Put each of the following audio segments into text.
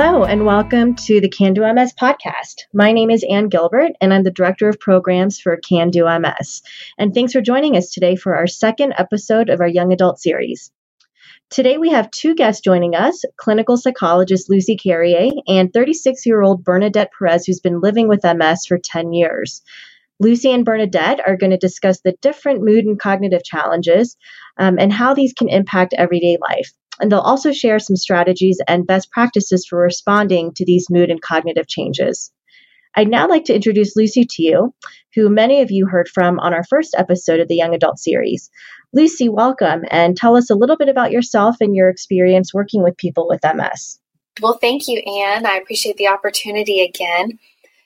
Hello, and welcome to the Can Do MS podcast. My name is Ann Gilbert, and I'm the Director of Programs for Can Do MS. And thanks for joining us today for our second episode of our Young Adult series. Today we have two guests joining us clinical psychologist Lucy Carrier and 36 year old Bernadette Perez, who's been living with MS for 10 years. Lucy and Bernadette are going to discuss the different mood and cognitive challenges um, and how these can impact everyday life. And they'll also share some strategies and best practices for responding to these mood and cognitive changes. I'd now like to introduce Lucy to you, who many of you heard from on our first episode of the Young Adult series. Lucy, welcome and tell us a little bit about yourself and your experience working with people with MS. Well, thank you, Anne. I appreciate the opportunity again.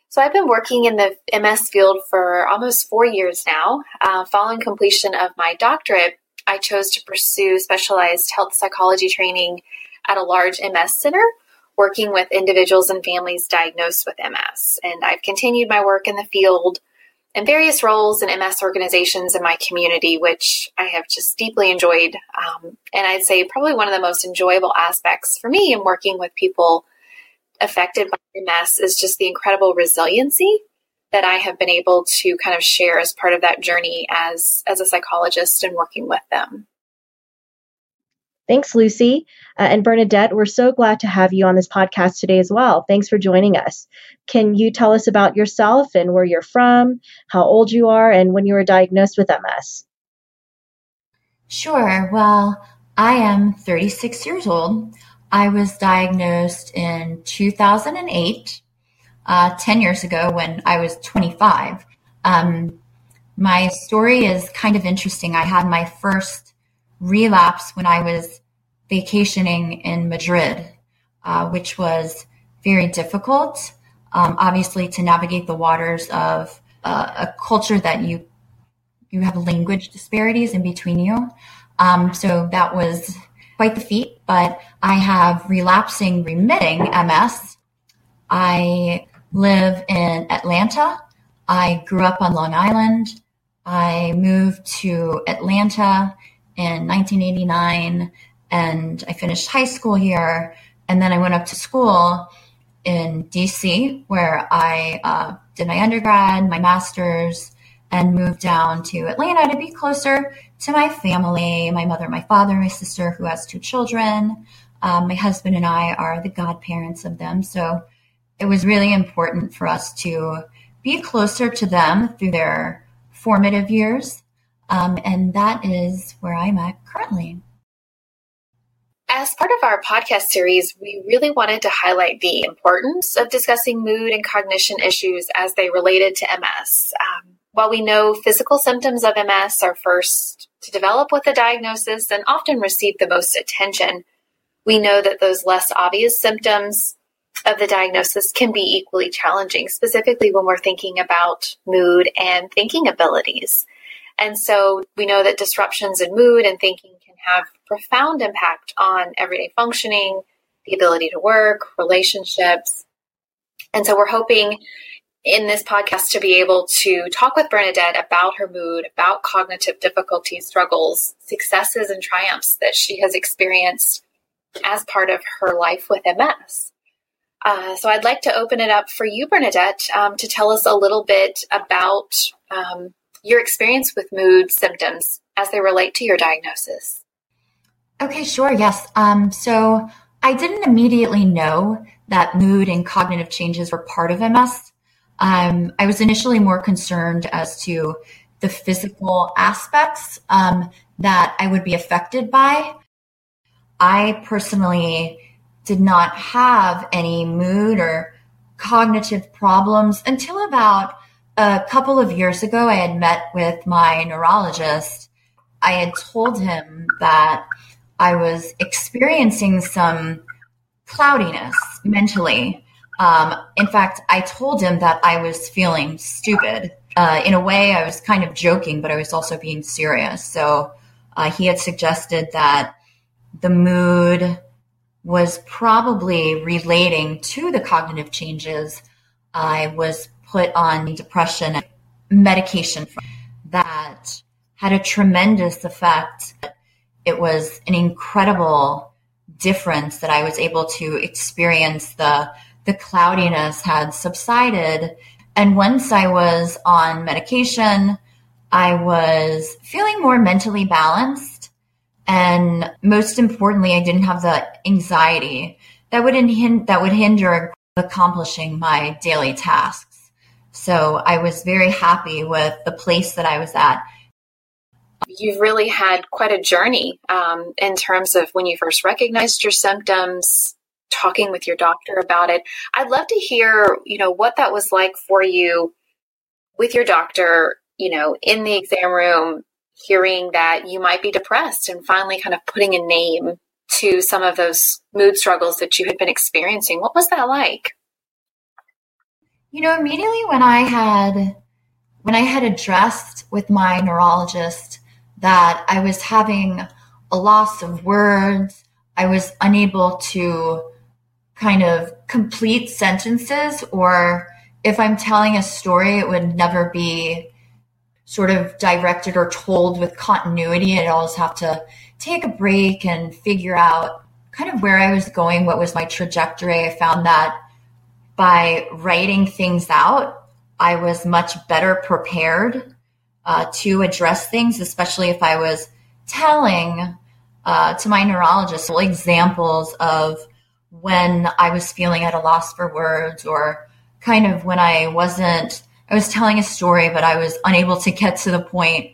So, I've been working in the MS field for almost four years now. Uh, following completion of my doctorate, I chose to pursue specialized health psychology training at a large MS center, working with individuals and families diagnosed with MS. And I've continued my work in the field in various roles in MS organizations in my community, which I have just deeply enjoyed. Um, and I'd say probably one of the most enjoyable aspects for me in working with people affected by MS is just the incredible resiliency that I have been able to kind of share as part of that journey as as a psychologist and working with them. Thanks, Lucy. Uh, and Bernadette, we're so glad to have you on this podcast today as well. Thanks for joining us. Can you tell us about yourself and where you're from, how old you are, and when you were diagnosed with MS? Sure. Well, I am 36 years old. I was diagnosed in 2008 uh, 10 years ago when I was 25. Um, my story is kind of interesting. I had my first relapse when I was vacationing in Madrid, uh, which was very difficult, um, obviously, to navigate the waters of uh, a culture that you you have language disparities in between you. Um, so that was quite the feat. But I have relapsing remitting MS. I live in Atlanta. I grew up on Long Island. I moved to Atlanta in 1989 and I finished high school here. And then I went up to school in DC where I uh, did my undergrad, my master's, and moved down to Atlanta to be closer to my family my mother, my father, my sister, who has two children. Um, my husband and I are the godparents of them. So it was really important for us to be closer to them through their formative years. Um, and that is where I'm at currently. As part of our podcast series, we really wanted to highlight the importance of discussing mood and cognition issues as they related to MS. Um, while we know physical symptoms of MS are first to develop with a diagnosis and often receive the most attention, we know that those less obvious symptoms of the diagnosis can be equally challenging, specifically when we're thinking about mood and thinking abilities. And so we know that disruptions in mood and thinking can have profound impact on everyday functioning, the ability to work, relationships. And so we're hoping in this podcast to be able to talk with Bernadette about her mood, about cognitive difficulties, struggles, successes, and triumphs that she has experienced as part of her life with MS. Uh, so I'd like to open it up for you, Bernadette, um, to tell us a little bit about um, your experience with mood symptoms as they relate to your diagnosis. Okay, sure. Yes. Um, so I didn't immediately know that mood and cognitive changes were part of MS. Um, I was initially more concerned as to the physical aspects um, that I would be affected by. I personally did not have any mood or cognitive problems until about a couple of years ago. I had met with my neurologist. I had told him that I was experiencing some cloudiness mentally. Um, in fact, I told him that I was feeling stupid. Uh, in a way, I was kind of joking, but I was also being serious. So uh, he had suggested that the mood, was probably relating to the cognitive changes. I was put on depression medication that had a tremendous effect. It was an incredible difference that I was able to experience the the cloudiness had subsided. And once I was on medication, I was feeling more mentally balanced. And most importantly, I didn't have the anxiety that would, hin- that would hinder accomplishing my daily tasks. So I was very happy with the place that I was at. You've really had quite a journey um, in terms of when you first recognized your symptoms, talking with your doctor about it. I'd love to hear, you know, what that was like for you with your doctor, you know, in the exam room, hearing that you might be depressed and finally kind of putting a name to some of those mood struggles that you had been experiencing. What was that like? You know, immediately when I had when I had addressed with my neurologist that I was having a loss of words, I was unable to kind of complete sentences or if I'm telling a story, it would never be sort of directed or told with continuity. I'd always have to take a break and figure out kind of where I was going, what was my trajectory. I found that by writing things out, I was much better prepared uh, to address things, especially if I was telling uh, to my neurologist examples of when I was feeling at a loss for words or kind of when I wasn't, I was telling a story, but I was unable to get to the point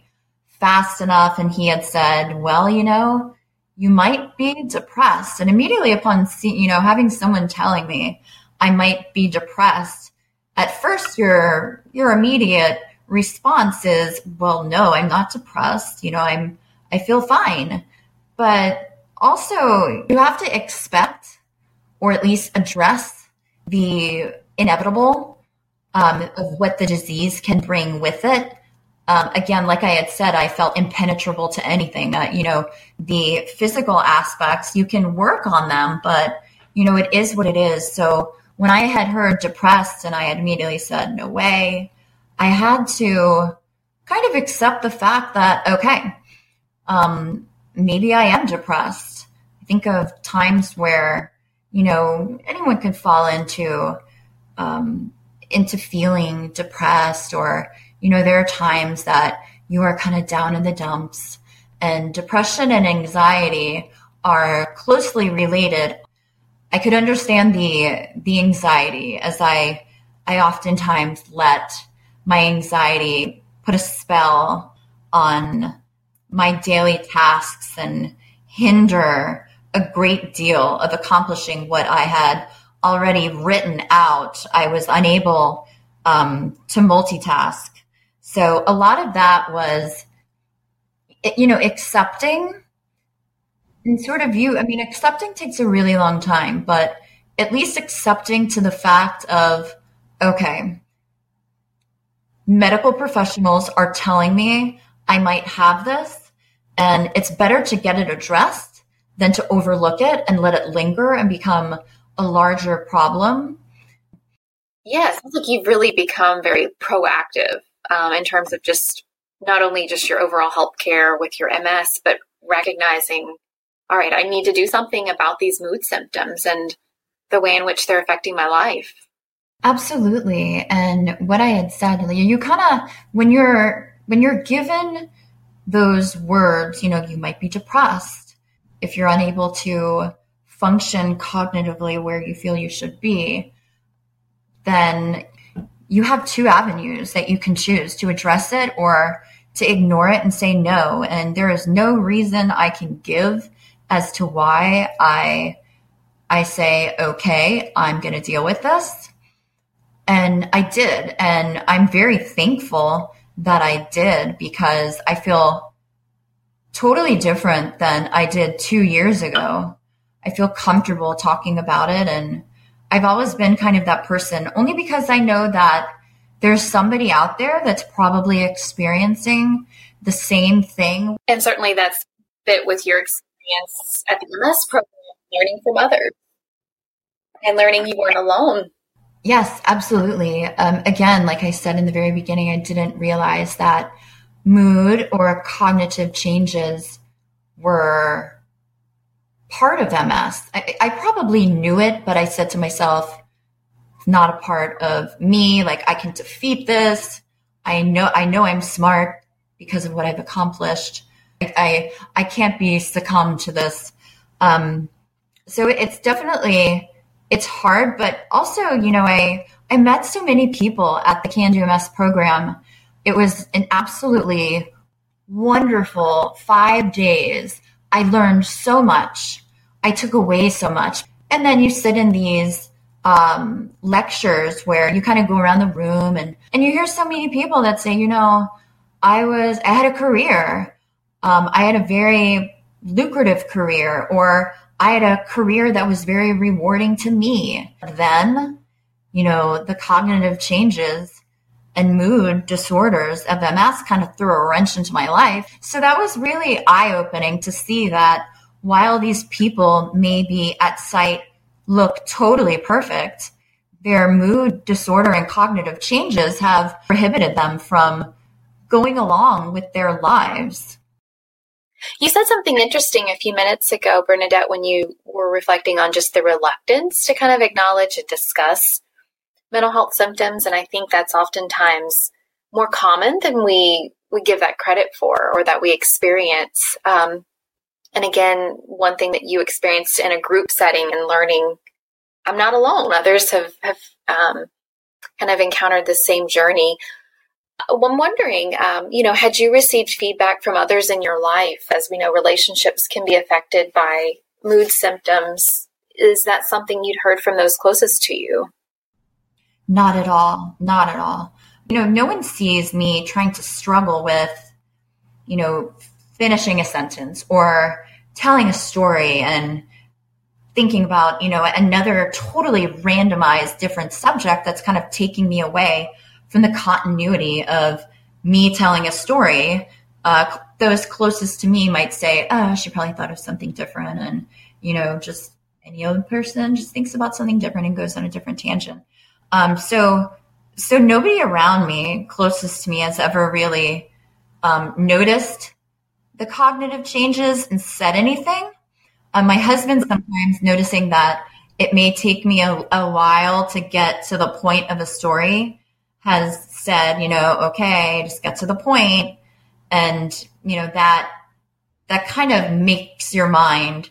fast enough. And he had said, well, you know, you might be depressed. And immediately upon seeing, you know, having someone telling me I might be depressed, at first your, your immediate response is, well, no, I'm not depressed. You know, I'm, I feel fine. But also you have to expect or at least address the inevitable um, of what the disease can bring with it um, again, like I had said, I felt impenetrable to anything. Uh, you know, the physical aspects, you can work on them, but, you know, it is what it is. So when I had heard depressed and I had immediately said, no way, I had to kind of accept the fact that, okay, um, maybe I am depressed. I think of times where, you know, anyone could fall into, um, into feeling depressed or, you know, there are times that you are kind of down in the dumps and depression and anxiety are closely related. I could understand the the anxiety as I I oftentimes let my anxiety put a spell on my daily tasks and hinder a great deal of accomplishing what I had already written out. I was unable um, to multitask so a lot of that was, you know, accepting and sort of you, I mean, accepting takes a really long time, but at least accepting to the fact of, okay, medical professionals are telling me I might have this and it's better to get it addressed than to overlook it and let it linger and become a larger problem. Yeah, sounds like you've really become very proactive um, in terms of just not only just your overall health care with your MS, but recognizing, all right, I need to do something about these mood symptoms and the way in which they're affecting my life. Absolutely. And what I had said, you kind of, when you're, when you're given those words, you know, you might be depressed if you're unable to function cognitively where you feel you should be, then you have two avenues that you can choose to address it or to ignore it and say no. And there is no reason I can give as to why I I say, okay, I'm going to deal with this. And I did. And I'm very thankful that I did because I feel totally different than I did two years ago. I feel comfortable talking about it and I've always been kind of that person only because I know that there's somebody out there that's probably experiencing the same thing. And certainly that's fit with your experience at the MS program, learning from others and learning you weren't alone. Yes, absolutely. Um, again, like I said in the very beginning, I didn't realize that mood or cognitive changes were part of MS. I, I probably knew it, but I said to myself, it's not a part of me. Like I can defeat this. I know, I know I'm smart because of what I've accomplished. I, I, I can't be succumbed to this. Um, so it's definitely, it's hard, but also, you know, I, I met so many people at the Can Do MS program. It was an absolutely wonderful five days. I learned so much. I took away so much. And then you sit in these um, lectures where you kind of go around the room and, and you hear so many people that say, you know, I was, I had a career. Um, I had a very lucrative career or I had a career that was very rewarding to me. Then, you know, the cognitive changes and mood disorders of MS kind of threw a wrench into my life. So that was really eye opening to see that while these people maybe at sight look totally perfect, their mood disorder and cognitive changes have prohibited them from going along with their lives. You said something interesting a few minutes ago, Bernadette, when you were reflecting on just the reluctance to kind of acknowledge and discuss mental health symptoms. And I think that's oftentimes more common than we, we give that credit for or that we experience. Um, and again, one thing that you experienced in a group setting and learning, I'm not alone. Others have, have um, kind of encountered the same journey. I'm wondering, um, you know, had you received feedback from others in your life? As we know, relationships can be affected by mood symptoms. Is that something you'd heard from those closest to you? Not at all. Not at all. You know, no one sees me trying to struggle with, you know, finishing a sentence or telling a story and thinking about, you know, another totally randomized different subject that's kind of taking me away from the continuity of me telling a story. Uh, those closest to me might say, oh, she probably thought of something different. And, you know, just any other person just thinks about something different and goes on a different tangent. Um, so, so nobody around me, closest to me, has ever really um, noticed the cognitive changes and said anything. Um, my husband sometimes noticing that it may take me a, a while to get to the point of a story has said, you know, okay, just get to the point. And, you know, that, that kind of makes your mind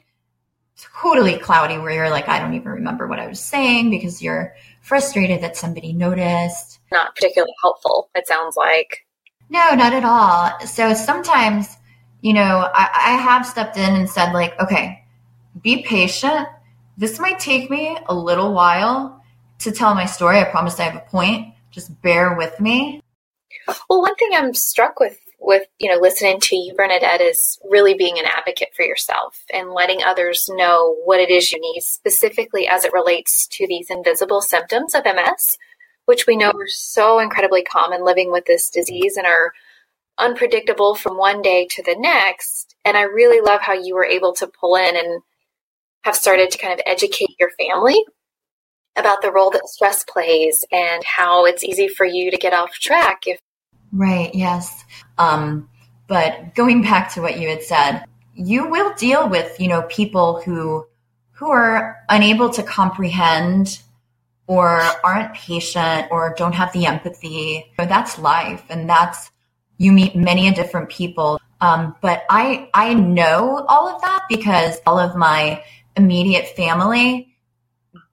totally cloudy where you're like, I don't even remember what I was saying because you're frustrated that somebody noticed. Not particularly helpful, it sounds like. No, not at all. So sometimes you know, I, I have stepped in and said, like, okay, be patient. This might take me a little while to tell my story. I promise I have a point. Just bear with me. Well, one thing I'm struck with with you know listening to you bernadette is really being an advocate for yourself and letting others know what it is you need specifically as it relates to these invisible symptoms of ms which we know are so incredibly common living with this disease and are unpredictable from one day to the next. And I really love how you were able to pull in and have started to kind of educate your family about the role that stress plays and how it's easy for you to get off track if right yes um, but going back to what you had said you will deal with you know people who who are unable to comprehend or aren't patient or don't have the empathy that's life and that's you meet many different people. Um, but I, I know all of that because all of my immediate family,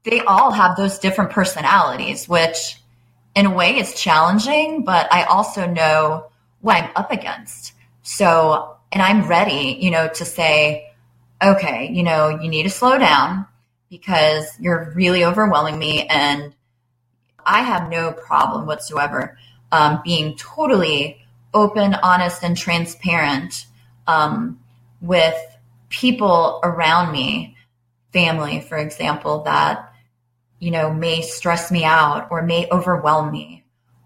they all have those different personalities, which in a way it's challenging, but I also know what I'm up against. So, and I'm ready, you know, to say, okay, you know, you need to slow down because you're really overwhelming me. And I have no problem whatsoever um, being totally open, honest, and transparent um, with people around me, family, for example, that you know may stress me out or may overwhelm me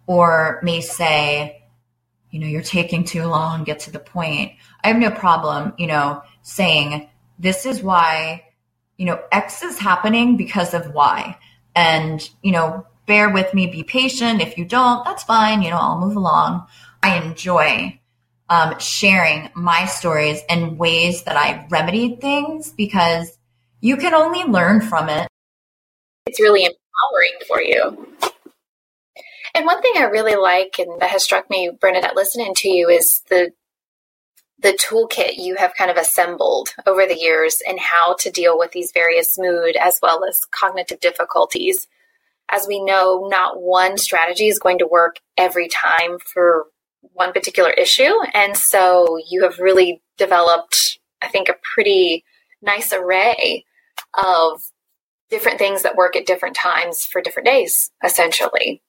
or may say, you know, you're taking too long, get to the point. I have no problem, you know, saying this is why, you know, X is happening because of Y. And, you know, bear with me, be patient. If you don't, that's fine, you know, I'll move along. I enjoy um, sharing my stories and ways that I've remedied things because you can only learn from it. It's really empowering for you. And one thing I really like and that has struck me, Bernadette, listening to you is the the toolkit you have kind of assembled over the years and how to deal with these various mood as well as cognitive difficulties. As we know, not one strategy is going to work every time for one particular issue. And so you have really developed, I think, a pretty nice array of different things that work at different times for different days, essentially.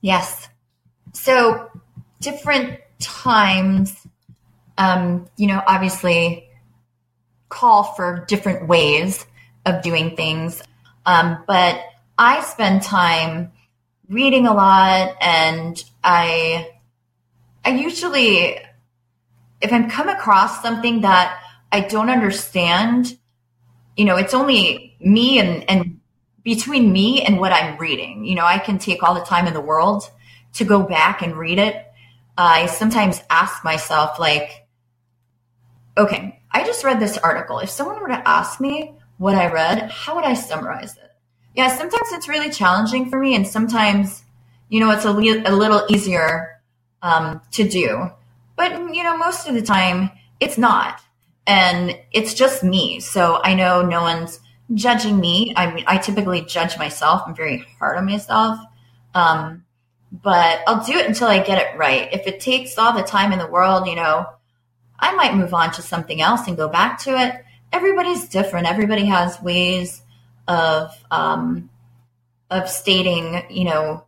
Yes. So different times, um, you know, obviously call for different ways of doing things. Um, but I spend time reading a lot and I I usually if I'm come across something that I don't understand, you know, it's only me and, and between me and what I'm reading. You know, I can take all the time in the world to go back and read it. I sometimes ask myself, like, okay, I just read this article. If someone were to ask me what I read, how would I summarize it? Yeah, sometimes it's really challenging for me, and sometimes, you know, it's a, li- a little easier um, to do. But, you know, most of the time, it's not and it's just me. So I know no one's judging me. I mean, I typically judge myself. I'm very hard on myself. Um, but I'll do it until I get it right. If it takes all the time in the world, you know, I might move on to something else and go back to it. Everybody's different. Everybody has ways of, um, of stating, you know,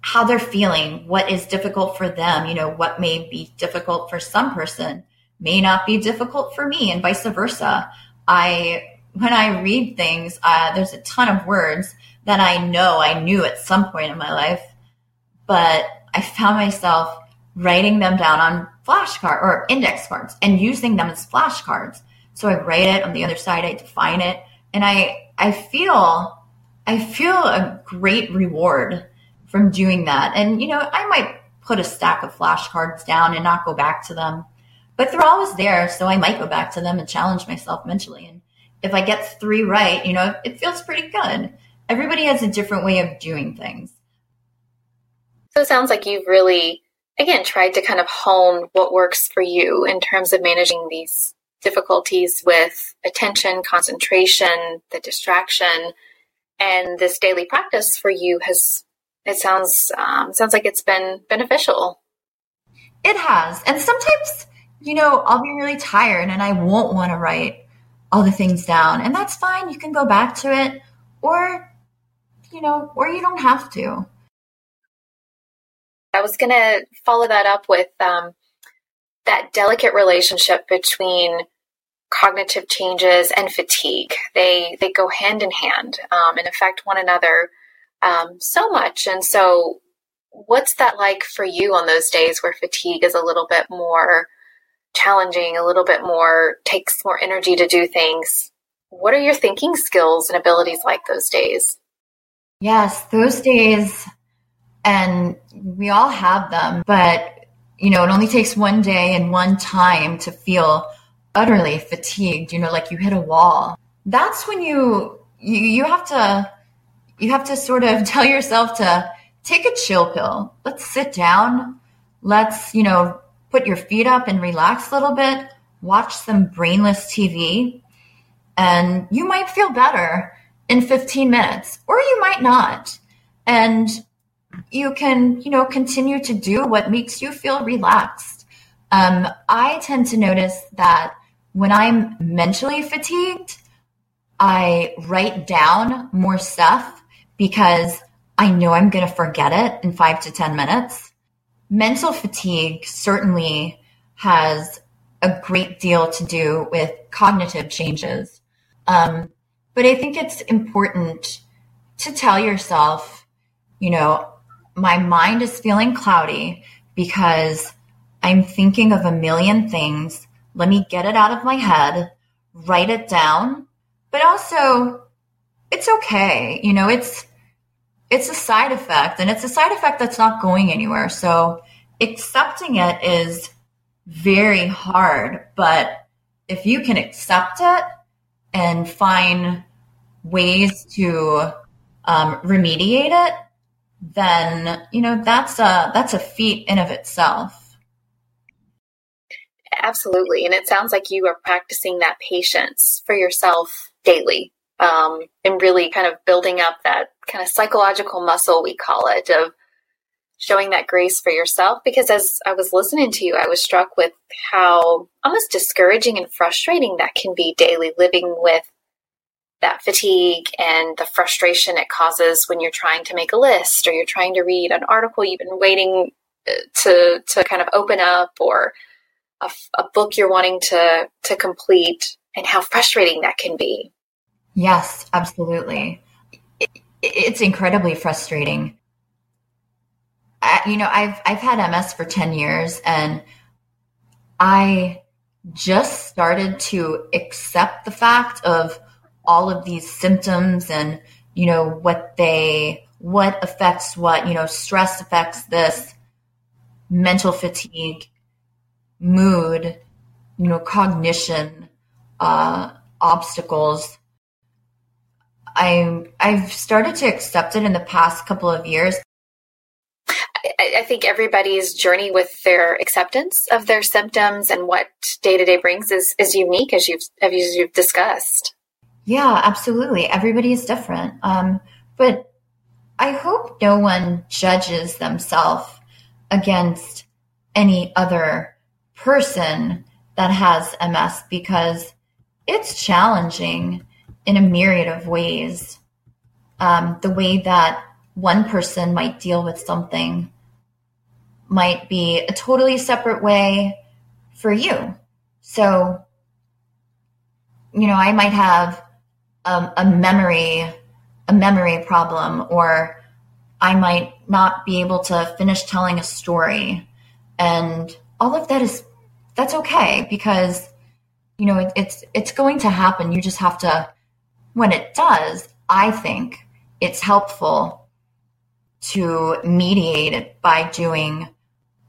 how they're feeling, what is difficult for them, you know, what may be difficult for some person may not be difficult for me and vice versa. I, when I read things, uh, there's a ton of words that I know I knew at some point in my life, but I found myself writing them down on flashcard or index cards and using them as flashcards. So I write it on the other side, I define it, and I, I feel, I feel a great reward from doing that. And, you know, I might put a stack of flashcards down and not go back to them but they're always there. So I might go back to them and challenge myself mentally. And if I get three right, you know, it feels pretty good. Everybody has a different way of doing things. So it sounds like you've really, again, tried to kind of hone what works for you in terms of managing these difficulties with attention, concentration, the distraction, and this daily practice for you has. It sounds um, sounds like it's been beneficial. It has, and sometimes you know, I'll be really tired and I won't want to write all the things down. And that's fine. You can go back to it or, you know, or you don't have to. I was going to follow that up with um, that delicate relationship between cognitive changes and fatigue. They they go hand in hand um, and affect one another um, so much. And so, what's that like for you on those days where fatigue is a little bit more challenging, a little bit more, takes more energy to do things. What are your thinking skills and abilities like those days? Yes, those days, and we all have them, but you know, it only takes one day and one time to feel utterly fatigued, you know, like you hit a wall. That's when you you, you have to you have to sort of tell yourself to take a chill pill. Let's sit down. Let's, you know, put your feet up and relax a little bit, watch some brainless TV, and you might feel better in 15 minutes, or you might not. And you can, you know, continue to do what makes you feel relaxed. Um, I tend to notice that when I'm mentally fatigued, I write down more stuff because I know I'm going to forget it in five to 10 minutes mental fatigue certainly has a great deal to do with cognitive changes. Um, but I think it's important to tell yourself, you know, my mind is feeling cloudy because I'm thinking of a million things. Let me get it out of my head, write it down. But also, it's okay. You know, it's it's a side effect and it's a side effect that's not going anywhere. So accepting it is very hard, but if you can accept it and find ways to um, remediate it, then you know that's a that's a feat in of itself. Absolutely, and it sounds like you are practicing that patience for yourself daily, um, and really kind of building up that kind of psychological muscle we call it of showing that grace for yourself because as I was listening to you, I was struck with how almost discouraging and frustrating that can be daily living with that fatigue and the frustration it causes when you're trying to make a list or you're trying to read an article you've been waiting uh, to to kind of open up or a, a book you're wanting to to complete and how frustrating that can be. Yes, absolutely. It, it's incredibly frustrating I, you know, I've I've had MS for 10 years and I just started to accept the fact of all of these symptoms and you know what they what affects what, you know, stress affects this, mental fatigue, mood, you know, cognition, uh, obstacles. I I've started to accept it in the past couple of years I, I think everybody's journey with their acceptance of their symptoms and what day to day brings is, is unique, as you've as you've discussed. Yeah, absolutely. Everybody is different. Um, but I hope no one judges themselves against any other person that has MS because it's challenging in a myriad of ways. Um, the way that one person might deal with something might be a totally separate way for you. So, you know, I might have a, a memory, a memory problem, or I might not be able to finish telling a story. And all of that is, that's okay because, you know, it, it's, it's going to happen. You just have to, when it does, I think it's helpful to mediate it by doing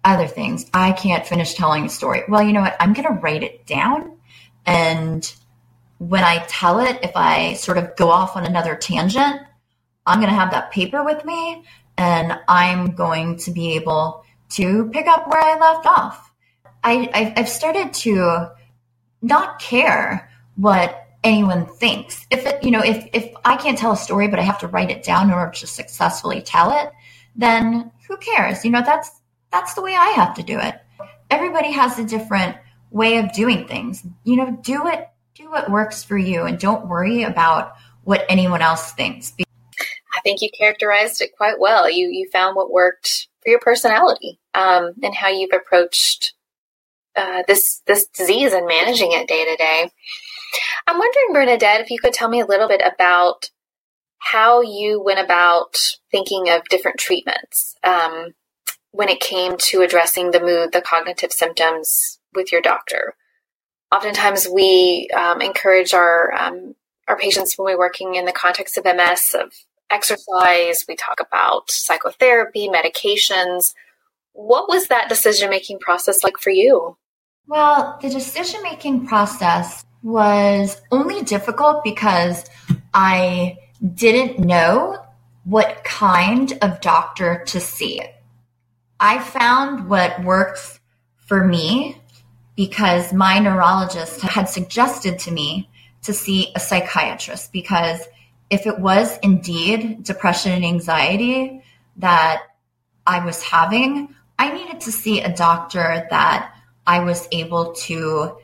other things. I can't finish telling a story. Well, you know what? I'm going to write it down. And when I tell it, if I sort of go off on another tangent, I'm going to have that paper with me and I'm going to be able to pick up where I left off. I, I've started to not care what anyone thinks. If it, you know, if, if I can't tell a story, but I have to write it down in order to successfully tell it, then who cares? You know, that's, that's the way I have to do it. Everybody has a different way of doing things. You know, do it, do what works for you and don't worry about what anyone else thinks. I think you characterized it quite well. You, you found what worked for your personality um, and how you've approached uh, this this disease and managing it day to day. I'm wondering, Bernadette, if you could tell me a little bit about how you went about thinking of different treatments. Um, when it came to addressing the mood, the cognitive symptoms with your doctor. Oftentimes, we um, encourage our um, our patients when we're working in the context of MS of exercise. We talk about psychotherapy, medications. What was that decision making process like for you? Well, the decision making process was only difficult because I didn't know what kind of doctor to see. I found what works for me because my neurologist had suggested to me to see a psychiatrist because if it was indeed depression and anxiety that I was having, I needed to see a doctor that I was able to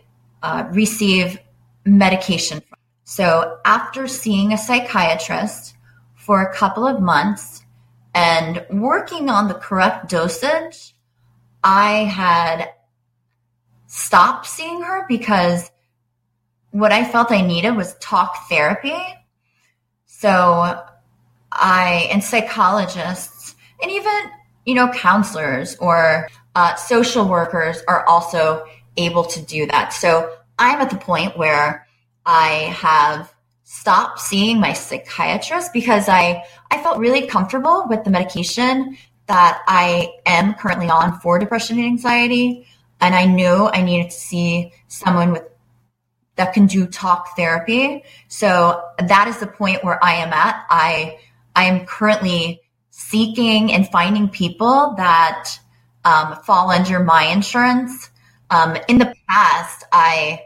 uh, receive medication. So after seeing a psychiatrist for a couple of months, and working on the correct dosage, I had stopped seeing her because what I felt I needed was talk therapy. So I, and psychologists, and even, you know, counselors or uh, social workers are also able to do that. So I'm at the point where I have stopped seeing my psychiatrist because I I felt really comfortable with the medication that I am currently on for depression and anxiety. And I knew I needed to see someone with that can do talk therapy. So that is the point where I am at. I I am currently seeking and finding people that um, fall under my insurance. Um, in the past, I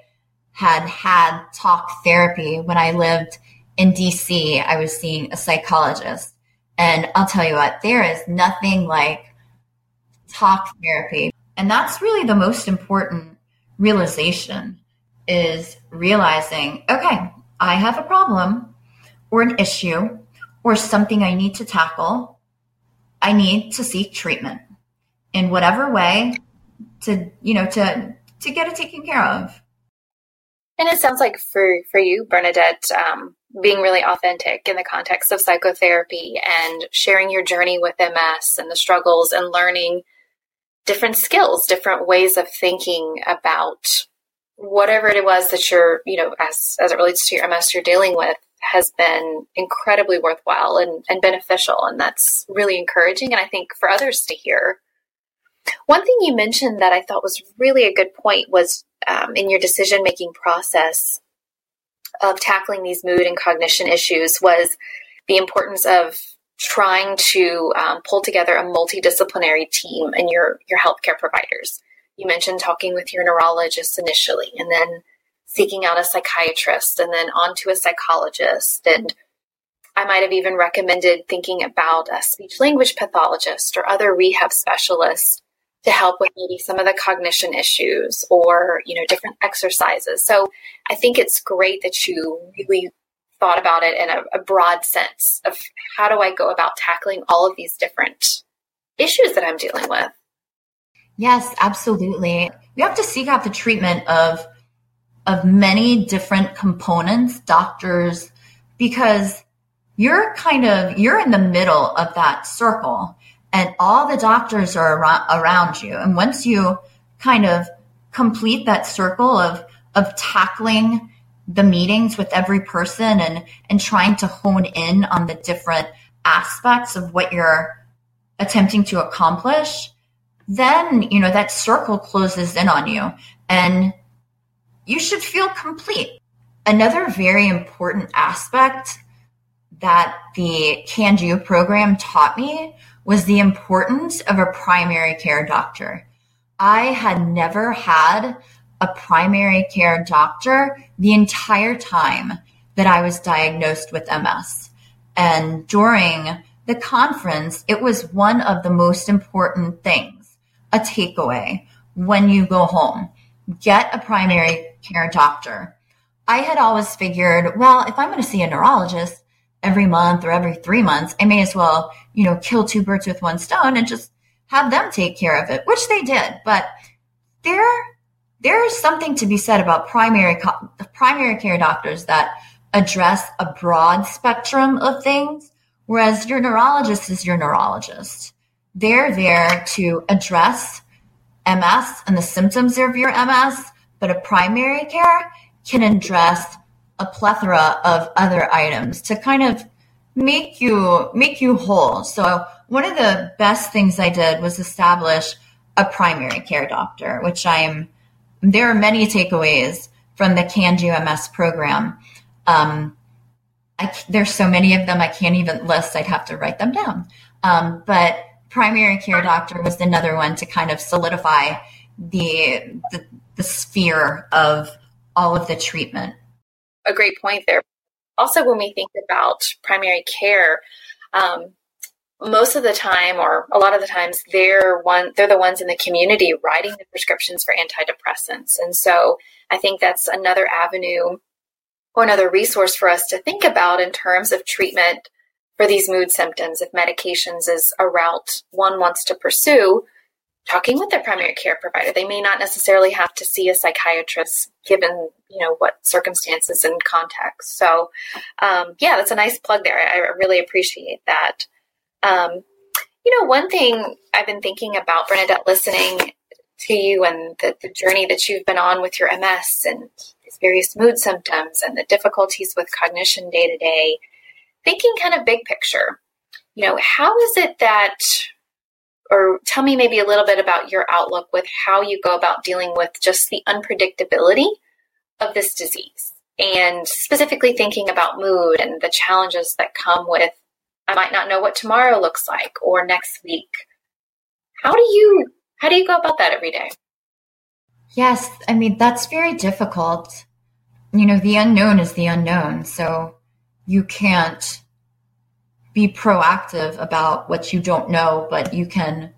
had had talk therapy when I lived in DC. I was seeing a psychologist, and I'll tell you what, there is nothing like talk therapy, and that's really the most important realization is realizing, okay, I have a problem or an issue or something I need to tackle. I need to seek treatment in whatever way to, you know, to, to get it taken care of. And it sounds like for, for you, Bernadette, um, being really authentic in the context of psychotherapy and sharing your journey with MS and the struggles and learning different skills, different ways of thinking about whatever it was that you're, you know, as as it relates to your MS you're dealing with has been incredibly worthwhile and, and beneficial. And that's really encouraging. And I think for others to hear. One thing you mentioned that I thought was really a good point was um, in your decision making process of tackling these mood and cognition issues was the importance of trying to um, pull together a multidisciplinary team and your your healthcare providers you mentioned talking with your neurologist initially and then seeking out a psychiatrist and then on to a psychologist. And I might have even recommended thinking about a speech language pathologist or other rehab specialists to help with maybe some of the cognition issues or, you know, different exercises. So I think it's great that you really thought about it in a, a broad sense of how do I go about tackling all of these different issues that I'm dealing with. Yes, absolutely. We have to seek out the treatment of of many different components, doctors, because you're kind of you're in the middle of that circle and all the doctors are around, you. And once you kind of complete that circle of of tackling the meetings with every person and and trying to hone in on the different aspects of what you're attempting to accomplish, then, you know, that circle closes in on you and you should feel complete. Another very important aspect that the Can Do program taught me was the importance of a primary care doctor. I had never had a primary care doctor the entire time that I was diagnosed with MS. And during the conference, it was one of the most important things a takeaway when you go home. Get a primary care doctor. I had always figured, well, if I'm going to see a neurologist every month or every three months, I may as well, you know, kill two birds with one stone and just have them take care of it, which they did. But there, there is something to be said about primary, primary care doctors that address a broad spectrum of things, whereas your neurologist is your neurologist. They're there to address MS and the symptoms of your MS, but a primary care can address a plethora of other items to kind of make you make you whole. So one of the best things I did was establish a primary care doctor, which I'm there are many takeaways from the CanDo MS program. Um, I, there's so many of them I can't even list. I'd have to write them down. Um, but primary care doctor was another one to kind of solidify the, the, the sphere of all of the treatment. A great point there. Also, when we think about primary care, um, most of the time, or a lot of the times, they're one they're the ones in the community writing the prescriptions for antidepressants, and so I think that's another avenue or another resource for us to think about in terms of treatment for these mood symptoms, if medications is a route one wants to pursue, talking with their primary care provider. They may not necessarily have to see a psychiatrist given, you know, what circumstances and context. So, um, yeah, that's a nice plug there. I, really appreciate that. Um, you know, one thing I've been thinking about, Bernadette, listening to you and the, the journey that you've been on with your MS and these various mood symptoms and the difficulties with cognition day to day thinking kind of big picture, you know, how is it that or tell me maybe a little bit about your outlook with how you go about dealing with just the unpredictability of this disease and specifically thinking about mood and the challenges that come with I might not know what tomorrow looks like or next week. How do you how do you go about that every day? Yes, I mean that's very difficult. You know, the unknown is the unknown, so you can't be proactive about what you don't know, but you can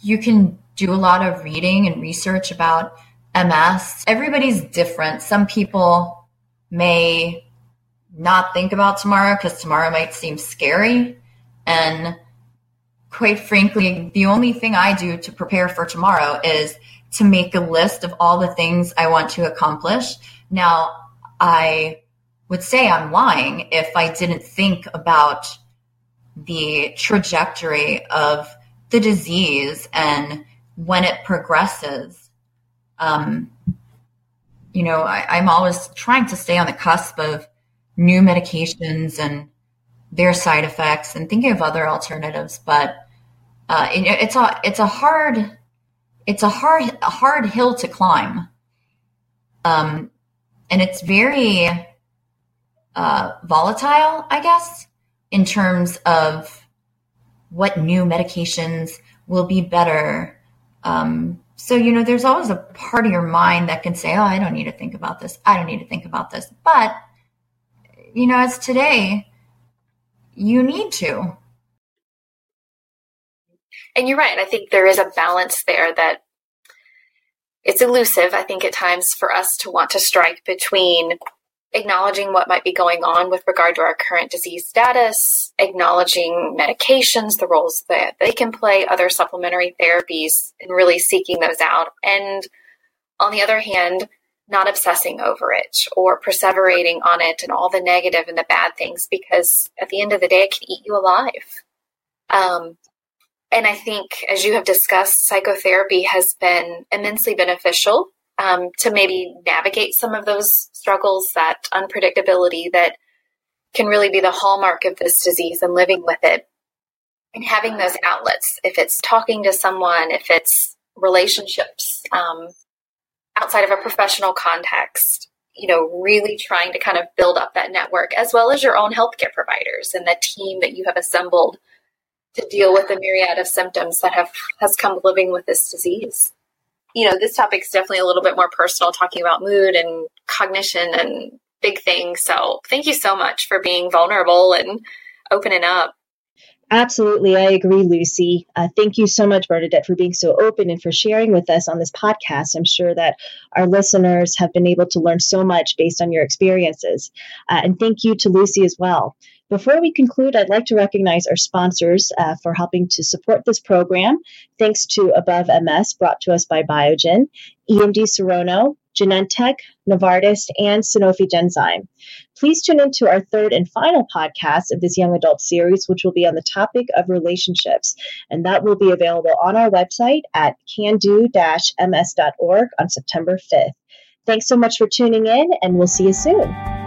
you can do a lot of reading and research about MS. Everybody's different. Some people may not think about tomorrow because tomorrow might seem scary. And quite frankly, the only thing I do to prepare for tomorrow is to make a list of all the things I want to accomplish. Now, I would say I'm lying if I didn't think about the trajectory of the disease and when it progresses. Um, you know, I, I'm always trying to stay on the cusp of new medications and their side effects and thinking of other alternatives. But uh, it, it's a it's a hard it's a hard a hard hill to climb, um, and it's very uh, volatile, I guess, in terms of what new medications will be better. Um, so, you know, there's always a part of your mind that can say, oh, I don't need to think about this. I don't need to think about this. But, you know, as today, you need to. And you're right. I think there is a balance there that it's elusive, I think, at times for us to want to strike between acknowledging what might be going on with regard to our current disease status, acknowledging medications, the roles that they can play, other supplementary therapies, and really seeking those out. And on the other hand, not obsessing over it or perseverating on it and all the negative and the bad things because at the end of the day, it can eat you alive. Um, and I think, as you have discussed, psychotherapy has been immensely beneficial um, to maybe navigate some of those struggles, that unpredictability that can really be the hallmark of this disease and living with it. And having those outlets, if it's talking to someone, if it's relationships um, outside of a professional context, you know, really trying to kind of build up that network as well as your own healthcare providers and the team that you have assembled to deal with the myriad of symptoms that have has come living with this disease you know, this topic is definitely a little bit more personal, talking about mood and cognition and big things. So thank you so much for being vulnerable and opening up. Absolutely. I agree, Lucy. Uh, thank you so much, Bernadette, for being so open and for sharing with us on this podcast. I'm sure that our listeners have been able to learn so much based on your experiences. Uh, and thank you to Lucy as well. Before we conclude, I'd like to recognize our sponsors uh, for helping to support this program. Thanks to Above MS, brought to us by Biogen, EMD Serono, Genentech, Novartis, and Sanofi Genzyme. Please tune in to our third and final podcast of this young adult series, which will be on the topic of relationships. And that will be available on our website at cando-ms.org on September 5th. Thanks so much for tuning in, and we'll see you soon.